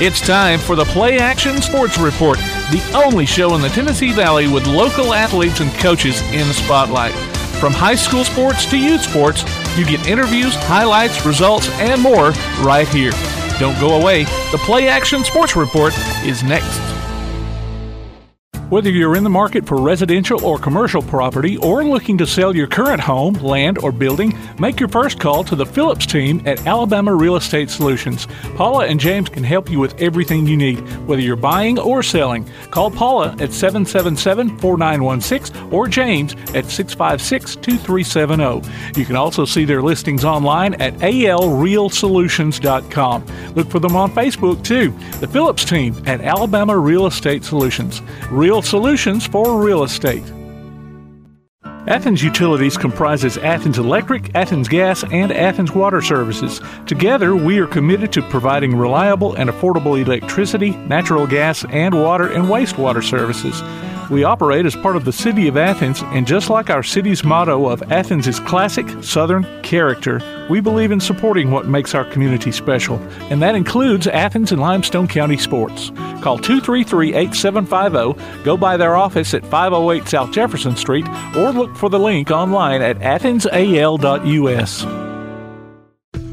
It's time for the Play Action Sports Report, the only show in the Tennessee Valley with local athletes and coaches in the spotlight. From high school sports to youth sports, you get interviews, highlights, results, and more right here. Don't go away. The Play Action Sports Report is next. Whether you're in the market for residential or commercial property or looking to sell your current home, land, or building, make your first call to the Phillips team at Alabama Real Estate Solutions. Paula and James can help you with everything you need, whether you're buying or selling. Call Paula at 777 4916 or James at 656 2370. You can also see their listings online at alrealsolutions.com. Look for them on Facebook too. The Phillips team at Alabama Real Estate Solutions. Real solutions for real estate. Athens Utilities comprises Athens Electric, Athens Gas, and Athens Water Services. Together, we are committed to providing reliable and affordable electricity, natural gas, and water and wastewater services. We operate as part of the City of Athens, and just like our city's motto of Athens is classic Southern character, we believe in supporting what makes our community special, and that includes Athens and Limestone County sports. Call 233 8750, go by their office at 508 South Jefferson Street, or look for the link online at athensal.us.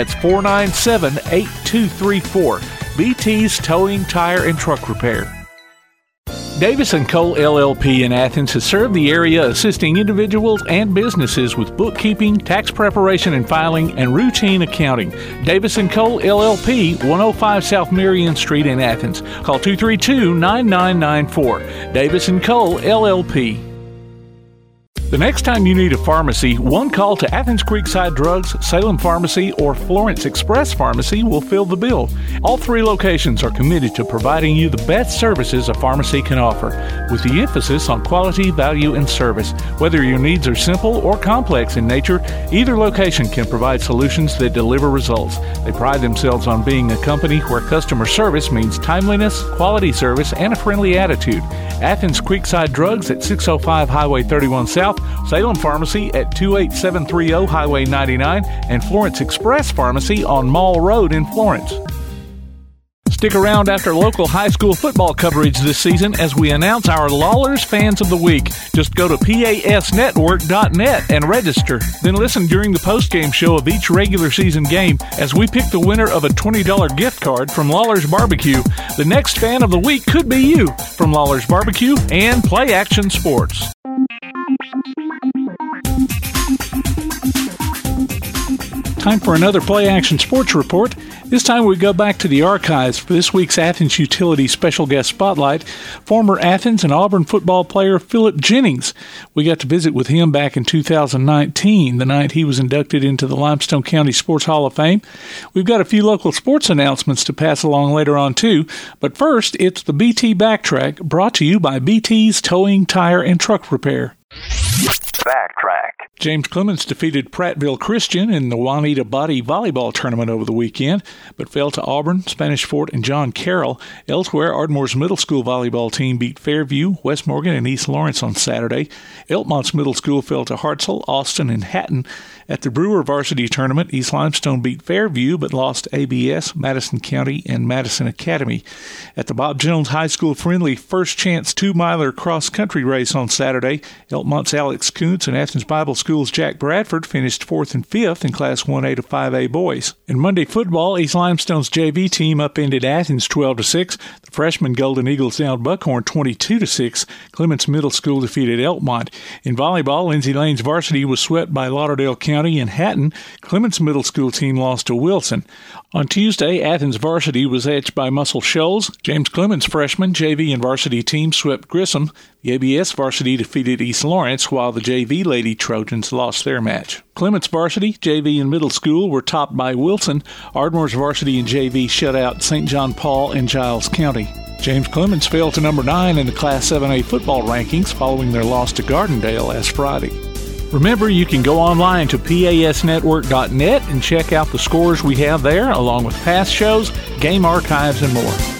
That's 497 8234. BT's Towing, Tire, and Truck Repair. Davis & Cole LLP in Athens has served the area assisting individuals and businesses with bookkeeping, tax preparation and filing, and routine accounting. Davis & Cole LLP, 105 South Marion Street in Athens. Call 232-9994. Davis & Cole LLP. The next time you need a pharmacy, one call to Athens Creekside Drugs, Salem Pharmacy, or Florence Express Pharmacy will fill the bill. All three locations are committed to providing you the best services a pharmacy can offer, with the emphasis on quality, value, and service. Whether your needs are simple or complex in nature, either location can provide solutions that deliver results. They pride themselves on being a company where customer service means timeliness, quality service, and a friendly attitude. Athens Creekside Drugs at 605 Highway 31 South Salem Pharmacy at 28730 Highway 99, and Florence Express Pharmacy on Mall Road in Florence. Stick around after local high school football coverage this season as we announce our Lawlers Fans of the Week. Just go to pasnetwork.net and register. Then listen during the postgame show of each regular season game as we pick the winner of a $20 gift card from Lawler's Barbecue. The next fan of the week could be you from Lawler's Barbecue and Play Action Sports. Time for another Play Action Sports Report. This time we go back to the archives for this week's Athens Utility Special Guest Spotlight. Former Athens and Auburn football player Philip Jennings. We got to visit with him back in 2019, the night he was inducted into the Limestone County Sports Hall of Fame. We've got a few local sports announcements to pass along later on, too. But first, it's the BT Backtrack brought to you by BT's Towing, Tire, and Truck Repair. Backtrack. James Clemens defeated Prattville Christian in the Juanita Boddie volleyball tournament over the weekend, but fell to Auburn, Spanish Fort, and John Carroll. Elsewhere, Ardmore's middle school volleyball team beat Fairview, West Morgan, and East Lawrence on Saturday. Elkmont's middle school fell to Hartselle, Austin, and Hatton. At the Brewer varsity tournament, East Limestone beat Fairview but lost ABS, Madison County, and Madison Academy. At the Bob Jones High School friendly first chance two miler cross country race on Saturday, Elkmont's Alex Kuntz and Athens Bible School's Jack Bradford finished fourth and fifth in Class 1A to 5A boys. In Monday football, East Limestone's JV team upended Athens 12 to 6. The freshman Golden Eagles downed Buckhorn 22 to 6. Clements Middle School defeated Elkmont. In volleyball, Lindsay Lane's varsity was swept by Lauderdale County County and Hatton, Clements Middle School team lost to Wilson. On Tuesday, Athens varsity was edged by Muscle Shoals. James Clemens freshman JV and varsity team swept Grissom. The ABS varsity defeated East Lawrence, while the JV Lady Trojans lost their match. Clements varsity, JV and middle school were topped by Wilson. Ardmore's varsity and JV shut out St. John Paul and Giles County. James Clemens fell to number 9 in the Class 7A football rankings following their loss to Gardendale last Friday. Remember, you can go online to pasnetwork.net and check out the scores we have there, along with past shows, game archives, and more.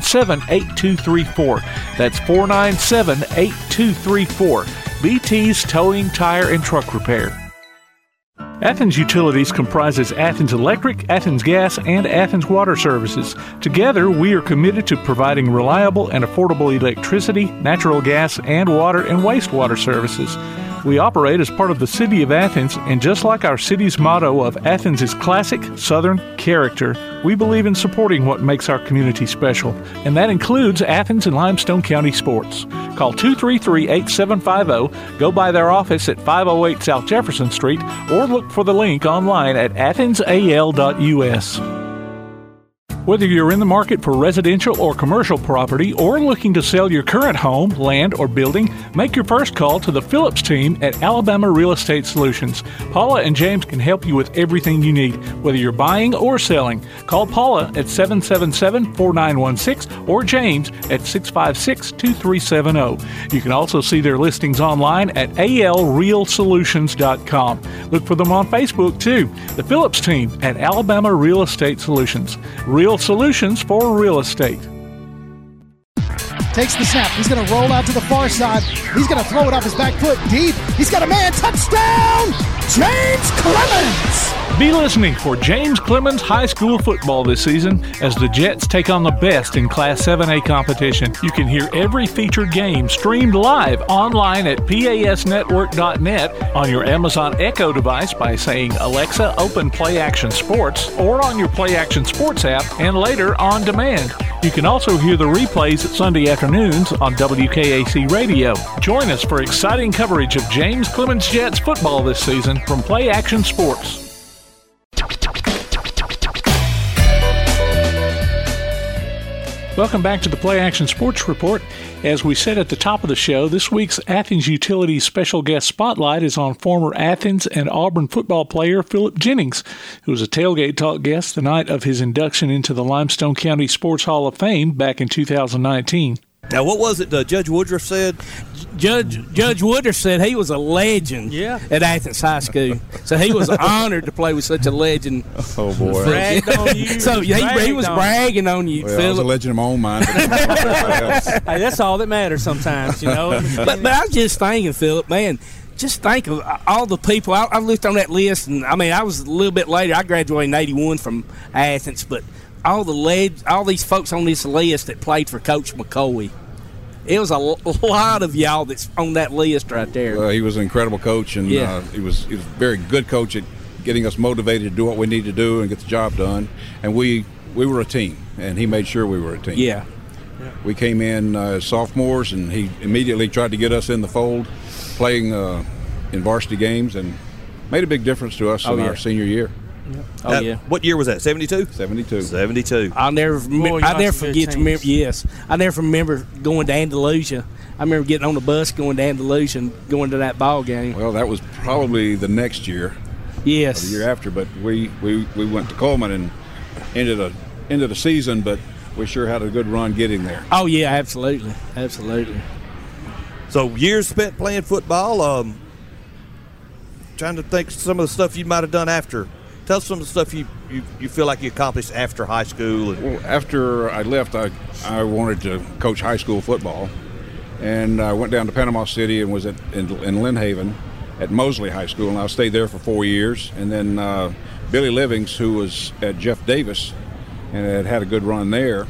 497 8234. That's 497 8234. BT's Towing, Tire, and Truck Repair. Athens Utilities comprises Athens Electric, Athens Gas, and Athens Water Services. Together, we are committed to providing reliable and affordable electricity, natural gas, and water and wastewater services. We operate as part of the City of Athens, and just like our city's motto of Athens is classic Southern character, we believe in supporting what makes our community special, and that includes Athens and Limestone County sports. Call 233 8750, go by their office at 508 South Jefferson Street, or look for the link online at athensal.us. Whether you're in the market for residential or commercial property or looking to sell your current home, land, or building, make your first call to the Phillips team at Alabama Real Estate Solutions. Paula and James can help you with everything you need, whether you're buying or selling. Call Paula at 777 4916 or James at 656 2370. You can also see their listings online at alrealsolutions.com. Look for them on Facebook too. The Phillips team at Alabama Real Estate Solutions. Real solutions for real estate. Takes the snap. He's going to roll out to the far side. He's going to throw it off his back foot deep. He's got a man. Touchdown! James Clemens! Be listening for James Clemens High School football this season as the Jets take on the best in Class 7A competition. You can hear every featured game streamed live online at pasnetwork.net on your Amazon Echo device by saying Alexa open Play Action Sports or on your Play Action Sports app and later on demand. You can also hear the replays at Sunday afternoons on WKAC Radio. Join us for exciting coverage of James Clemens Jets football this season from Play Action Sports. Welcome back to the Play Action Sports Report. As we said at the top of the show, this week's Athens Utilities special guest spotlight is on former Athens and Auburn football player Philip Jennings, who was a tailgate talk guest the night of his induction into the Limestone County Sports Hall of Fame back in 2019. Now, what was it uh, Judge Woodruff said? Judge Judge Woodruff said he was a legend Yeah. at Athens High School, so he was honored to play with such a legend. Oh boy. Bragged on you. so he, he Bragged was on- bragging on you, Well, I was a legend in my own mind. Hey, that's all that matters sometimes, you know. But, but I was just thinking, Philip, man, just think of all the people. I, I looked on that list, and I mean, I was a little bit later. I graduated in '81 from Athens, but all the leg, all these folks on this list that played for Coach McCoy. It was a lot of y'all that's on that list right there. He was an incredible coach, and Yeah. uh, he was he was a very good coach at getting us motivated to do what we need to do and get the job done. And we we were a team, and he made sure we were a team. yeah. We came in uh, as sophomores, and he immediately tried to get us in the fold, playing uh, in varsity games, and made a big difference to us Oh, in yeah. our senior year, Oh Uh, yeah. What year was that? 72? 72. 72. I'll never, Boy, I y'all never forget to remember. Yes, I never remember going to Andalusia. I remember getting on the bus going to Andalusia and going to that ball game. Well, that was probably the next year, Yes, the year after, but we, we, we went to Cullman and ended a ended the season, but we sure had a good run getting there. Oh yeah, absolutely, absolutely. So, years spent playing football. Um, trying to think some of the stuff you might have done after. Tell us some of the stuff you, you, you feel like you accomplished after high school. And, Well, after I left, I, I wanted to coach high school football, and I went down to Panama City and was at in, in Lynn Haven at Mosley High School, and I stayed there for four years. And then uh, Billy Livings, who was at Jeff Davis and had had a good run there,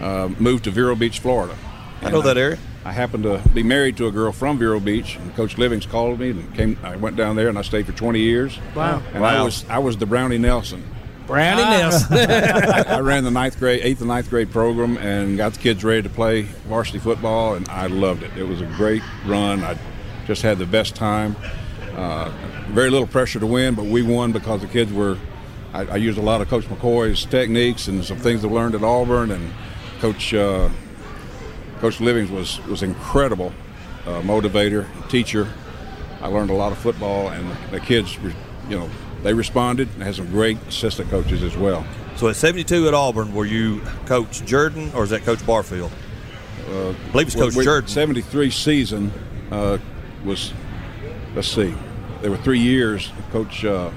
uh, moved to Vero Beach, Florida. I know that area. I happened to be married to a girl from Vero Beach, and Coach Livings called me and came. I went down there and I stayed for 20 years. Wow. And I was I was the Brownie Nelson. Brownie Ah. Nelson. I ran the ninth grade, eighth and ninth grade program, and got the kids ready to play varsity football, and I loved it. It was a great run. I just had the best time. Uh, very little pressure to win, but we won because the kids were. I, I used a lot of Coach McCoy's techniques and some things I learned at Auburn, and Coach uh, Coach Livings was was incredible uh, motivator, teacher. I learned a lot of football, and the kids, you know, they responded and had some great assistant coaches as well. So at 72 at Auburn, were you Coach Jordan or is that Coach Barfield? I believe it's Coach Well, Jordan. 73 season uh, was, let's see, there were three years. Coach uh,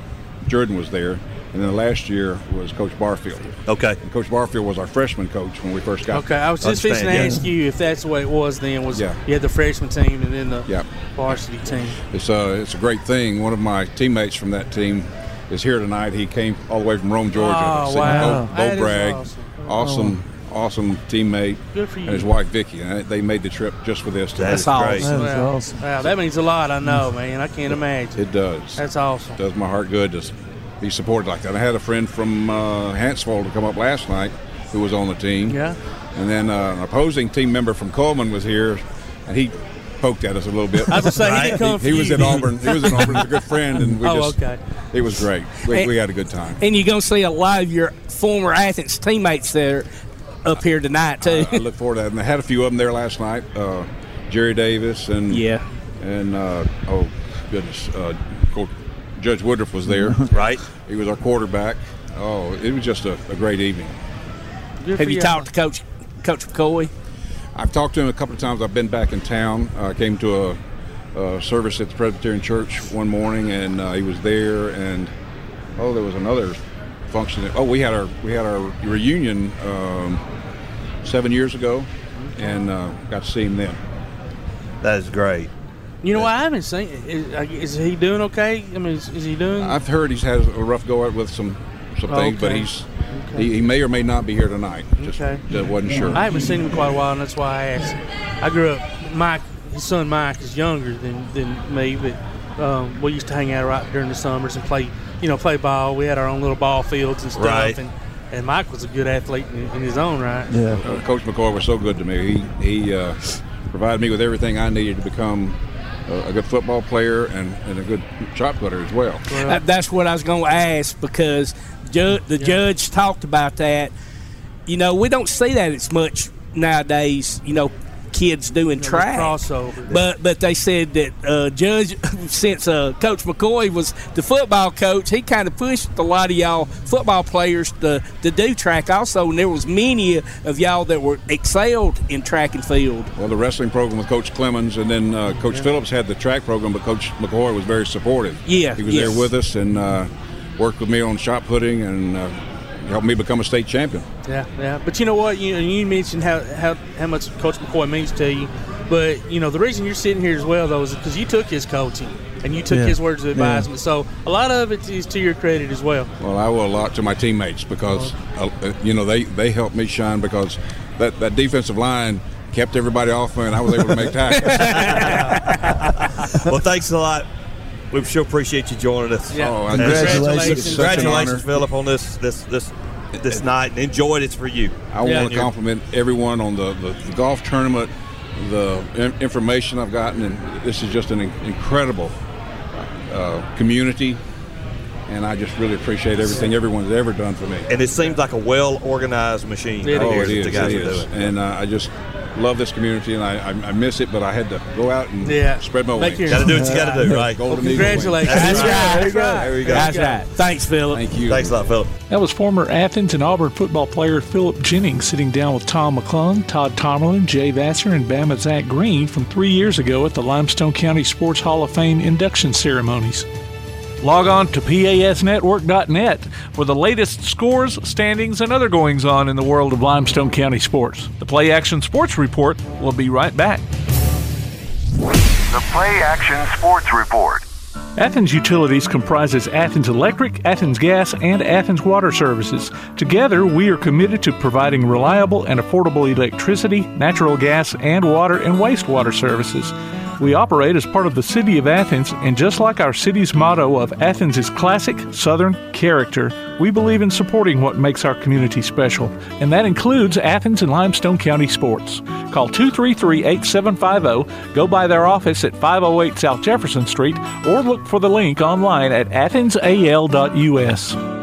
Jordan was there, and then the last year was Coach Barfield. Okay. And Coach Barfield was our freshman coach when we first got Okay, I was just fixing to Understand, ask you if that's the way it was then. Was Yeah. you had the freshman team and then the Yeah. varsity team? It's uh, it's a great thing. One of my teammates from that team is here tonight. He came all the way from Rome, Georgia. Oh, wow. Bo, Bo That is Bragg, awesome. awesome, awesome teammate, Good for you. and his wife Vicky. And they made the trip just for this. That's That's great. awesome. That is wow. awesome. Wow, that means a lot. I know, man. I can't imagine. It does. That's awesome. does my heart good to s- be supported like that. I had a friend from uh, Huntsville to come up last night who was on the team. Yeah. And then uh, an opposing team member from Cullman was here, and he poked at us a little bit. I was gonna he didn't come he, he was at Auburn. He was at Auburn. He's a good friend, and we Oh, just. okay. It was great. We, we had a good time. and you're going to see a lot of your former Athens teammates there up here tonight, too. I look forward to that. And I had a few of them there last night. Uh, Jerry Davis and yeah. and uh, oh goodness, uh, Judge Woodruff was there. Right. He was our quarterback. Oh, it was just a, a great evening. Good Have for you talked to Coach Coach McCoy? I've talked to him a couple of times. I've been back in town. I uh, came to a, a service at the Presbyterian Church one morning, and uh, he was there. And oh, there was another function. Oh, we had our we had our reunion um, seven years ago, and uh, got to see him then. That is great. You know what? I haven't seen. Is, is he doing okay? I mean, is, is he doing? I've heard he's had a rough go at with some some things, but Okay. he's he, he may or may not be here tonight. Just, Okay. just wasn't sure. I haven't seen him in quite a while, and that's why I asked. I grew up. Mike, his son Mike, is younger than, than me, but um, we used to hang out right during the summers and play. You know, play ball. We had our own little ball fields and stuff. Right. And, and Mike was a good athlete in, in his own right. Yeah. Uh, Coach McCoy was so good to me. He he uh, provided me with everything I needed to become a, a good football player and, and a good shot putter as well. Uh, that's what I was going to ask because ju- the judge talked about that. You know, we don't see that as much nowadays. You know, kids doing the track. crossover. But but they said that uh, Judge, since uh, Coach McCoy was the football coach, he kind of pushed a lot of y'all football players to, to do track also, and there was many of y'all that were excelled in track and field. Well, the wrestling program with Coach Clemens, and then uh, Coach Phillips had the track program, but Coach McCoy was very supportive. Yeah, he was yes. there with us and uh, worked with me on shot putting and uh, helped me become a state champion. Yeah, yeah. But you know what? You you mentioned how, how, how much Coach McCoy means to you. But you know the reason you're sitting here as well, though, is because you took his coaching and you took Yeah. his words of Yeah. So a lot of it is to your credit as well. Well, I owe a lot to my teammates because uh, uh, you know they they helped me shine because that that defensive line kept everybody off me, and I was able to make tackles. well, thanks a lot. We sure appreciate you joining us. Yeah. Oh, Congratulations. It's such an Congratulations. Philip, on this this this this night. Enjoyed it for you. I Yeah. want to compliment everyone on the, the, the golf tournament, the in- information I've gotten, and this is just an in- incredible uh, community. And I just really appreciate everything everyone's ever done for me. And it seems like a well organized machine. It out oh, here it that is. The guys it are doing. And uh, I just love this community, and I, I, I miss it, but I had to go out and Yeah. spread my Make wings. your- Got to do what you got to do, right? Golden Eagle. Congratulations. That's That's right. That's right. There you go. That's right. Thanks, Philip. Thank you. Thanks a lot, Philip. That was former Athens and Auburn football player Philip Jennings sitting down with Tom McClung, Todd Tomlin, Jay Vassar, and Bama Zach Green from three years ago at the Limestone County Sports Hall of Fame induction ceremonies. Log on to PASnetwork.net for the latest scores, standings, and other goings on in the world of Limestone County sports. The Play Action Sports Report will be right back. The Play Action Sports Report. Athens Utilities comprises Athens Electric, Athens Gas, and Athens Water Services. Together, we are committed to providing reliable and affordable electricity, natural gas, and water and wastewater services. We operate as part of the City of Athens, and just like our city's motto of Athens is classic Southern character, we believe in supporting what makes our community special, and that includes Athens and Limestone County sports. Call 233 8750, go by their office at 508 South Jefferson Street, or look for the link online at athensal.us.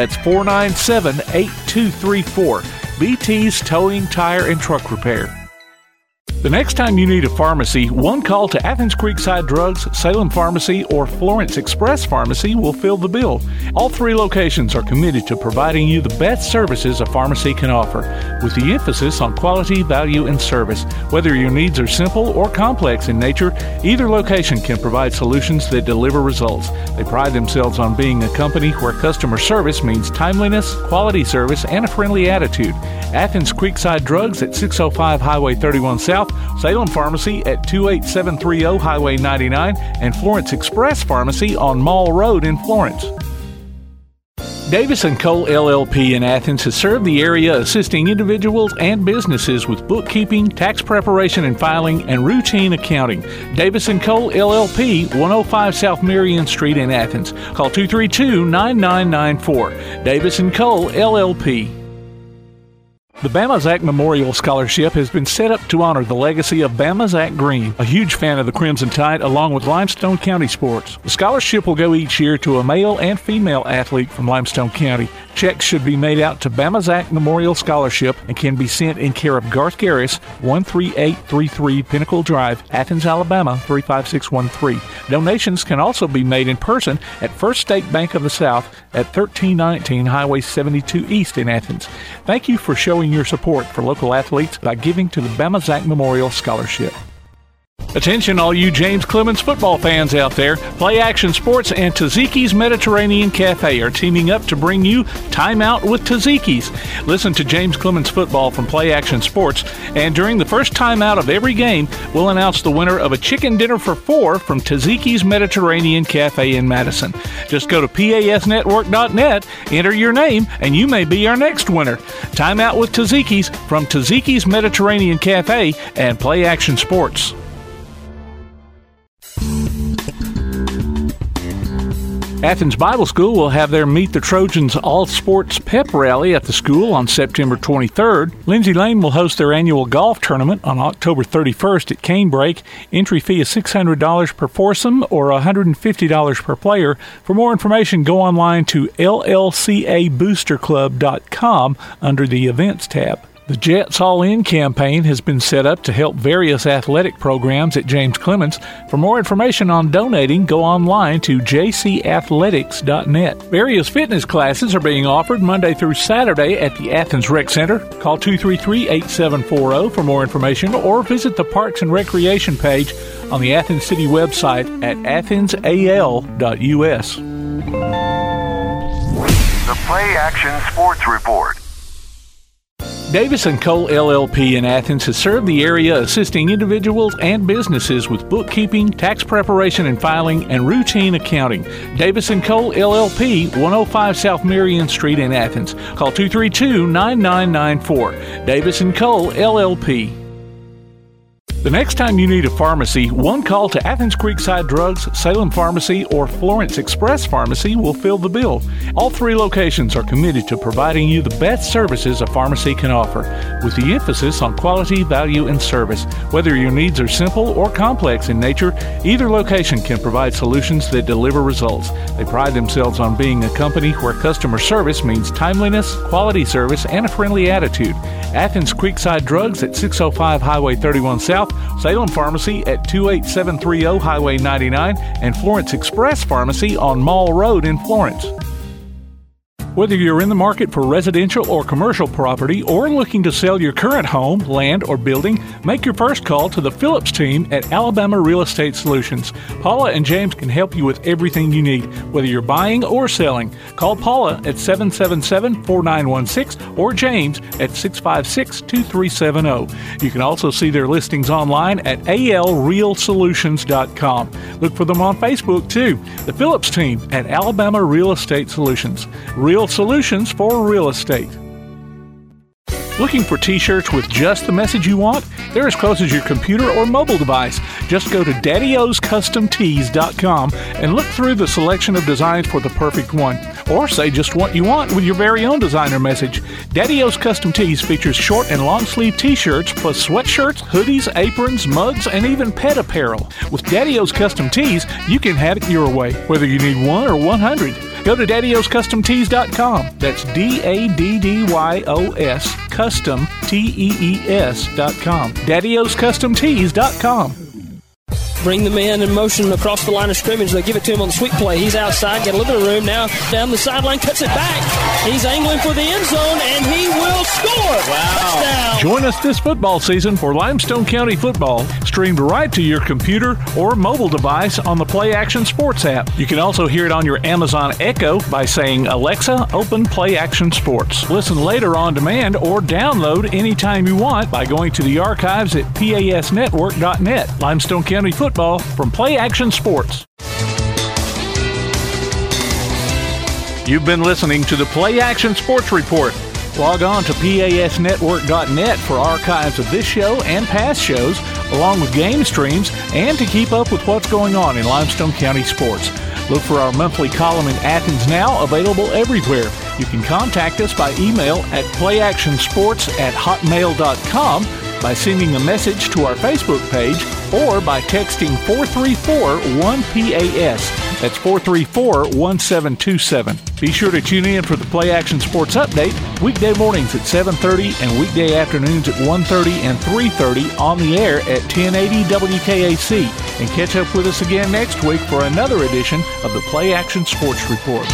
That's 497 8234. BT's Towing, Tire, and Truck Repair. The next time you need a pharmacy, one call to Athens Creekside Drugs, Salem Pharmacy, or Florence Express Pharmacy will fill the bill. All three locations are committed to providing you the best services a pharmacy can offer, with the emphasis on quality, value, and service. Whether your needs are simple or complex in nature, either location can provide solutions that deliver results. They pride themselves on being a company where customer service means timeliness, quality service, and a friendly attitude. Athens Creekside Drugs at 605 Highway 31 South. Salem Pharmacy at 28730 Highway 99, and Florence Express Pharmacy on Mall Road in Florence. Davis & Cole LLP in Athens has served the area assisting individuals and businesses with bookkeeping, tax preparation and filing, and routine accounting. Davis & Cole LLP, 105 South Marion Street in Athens. Call 232-9994. Davis & Cole LLP. The Bama Zach Memorial Scholarship has been set up to honor the legacy of Bama Zach Green, a huge fan of the Crimson Tide, along with Limestone County sports. The scholarship will go each year to a male and female athlete from Limestone County. Checks should be made out to Bama Zach Memorial Scholarship and can be sent in care of Garth Garris, 13833 Pinnacle Drive, Athens, Alabama 35613. Donations can also be made in person at First State Bank of the South at 1319 Highway 72 East in Athens. Thank you for showing your support for local athletes by giving to the Bama Zach Memorial Scholarship. Attention, all you James Clemens football fans out there. Play Action Sports and Taziki's Mediterranean Cafe are teaming up to bring you Time Out with Taziki's. Listen to James Clemens football from Play Action Sports, and during the first time out of every game, we'll announce the winner of a chicken dinner for four from Taziki's Mediterranean Cafe in Madison. Just go to pasnetwork.net, enter your name, and you may be our next winner. Time Out with Taziki's from Taziki's Mediterranean Cafe and Play Action Sports. Athens Bible School will have their Meet the Trojans All Sports Pep Rally at the school on September 23rd. Lindsay Lane will host their annual golf tournament on October 31st at Canebrake. Entry fee is $600 per foursome or $150 per player. For more information, go online to llcaboosterclub.com under the Events tab. The Jets All In campaign has been set up to help various athletic programs at James Clemens. For more information on donating, go online to jcathletics.net. Various fitness classes are being offered Monday through Saturday at the Athens Rec Center. Call 233 8740 for more information or visit the Parks and Recreation page on the Athens City website at athensal.us. The Play Action Sports Report. Davis & Cole LLP in Athens has served the area assisting individuals and businesses with bookkeeping, tax preparation and filing, and routine accounting. Davis & Cole LLP, 105 South Marion Street in Athens. Call 232-9994. Davis & Cole LLP. The next time you need a pharmacy, one call to Athens Creekside Drugs, Salem Pharmacy, or Florence Express Pharmacy will fill the bill. All three locations are committed to providing you the best services a pharmacy can offer, with the emphasis on quality, value, and service. Whether your needs are simple or complex in nature, either location can provide solutions that deliver results. They pride themselves on being a company where customer service means timeliness, quality service, and a friendly attitude. Athens Creekside Drugs at 605 Highway 31 South, Salem Pharmacy at 28730 Highway 99, and Florence Express Pharmacy on Mall Road in Florence. Whether you're in the market for residential or commercial property or looking to sell your current home, land, or building, make your first call to the Phillips team at Alabama Real Estate Solutions. Paula and James can help you with everything you need, whether you're buying or selling. Call Paula at 777 4916 or James at 656 2370. You can also see their listings online at alrealsolutions.com. Look for them on Facebook too. The Phillips team at Alabama Real Estate Solutions. Real solutions for real estate. Looking for t shirts with just the message you want? They're as close as your computer or mobile device. Just go to daddyoscustomtees.com and look through the selection of designs for the perfect one. Or say just what you want with your very own designer message. Daddy O's Custom Tees features short and long sleeve t shirts, plus sweatshirts, hoodies, aprons, mugs, and even pet apparel. With Daddy O's Custom Tees, you can have it your way, whether you need one or 100. Go to daddyoscustomtees.com. That's D A D D Y O S custom T E E S.com. daddyoscustomtees.com. Bring the man in motion across the line of scrimmage. They give it to him on the sweep play. He's outside, got a little bit of room now. Down the sideline, cuts it back. He's angling for the end zone, and he will score. Wow. Touchdown. Join us this football season for Limestone County football, streamed right to your computer or mobile device on the Play Action Sports app. You can also hear it on your Amazon Echo by saying, Alexa, open Play Action Sports. Listen later on demand or download anytime you want by going to the archives at pasnetwork.net. Limestone County football from Play Action Sports. You've been listening to the Play Action Sports Report. Log on to pasnetwork.net for archives of this show and past shows, along with game streams, and to keep up with what's going on in Limestone County sports. Look for our monthly column in Athens Now, available everywhere. You can contact us by email at playactionsports at hotmail.com, by sending a message to our Facebook page, or by texting 434-1PAS. That's 434-1727. Be sure to tune in for the Play Action Sports Update weekday mornings at 7:30 and weekday afternoons at 1:30 and 3:30 on the air at 1080 WKAC. And catch up with us again next week for another edition of the Play Action Sports Report.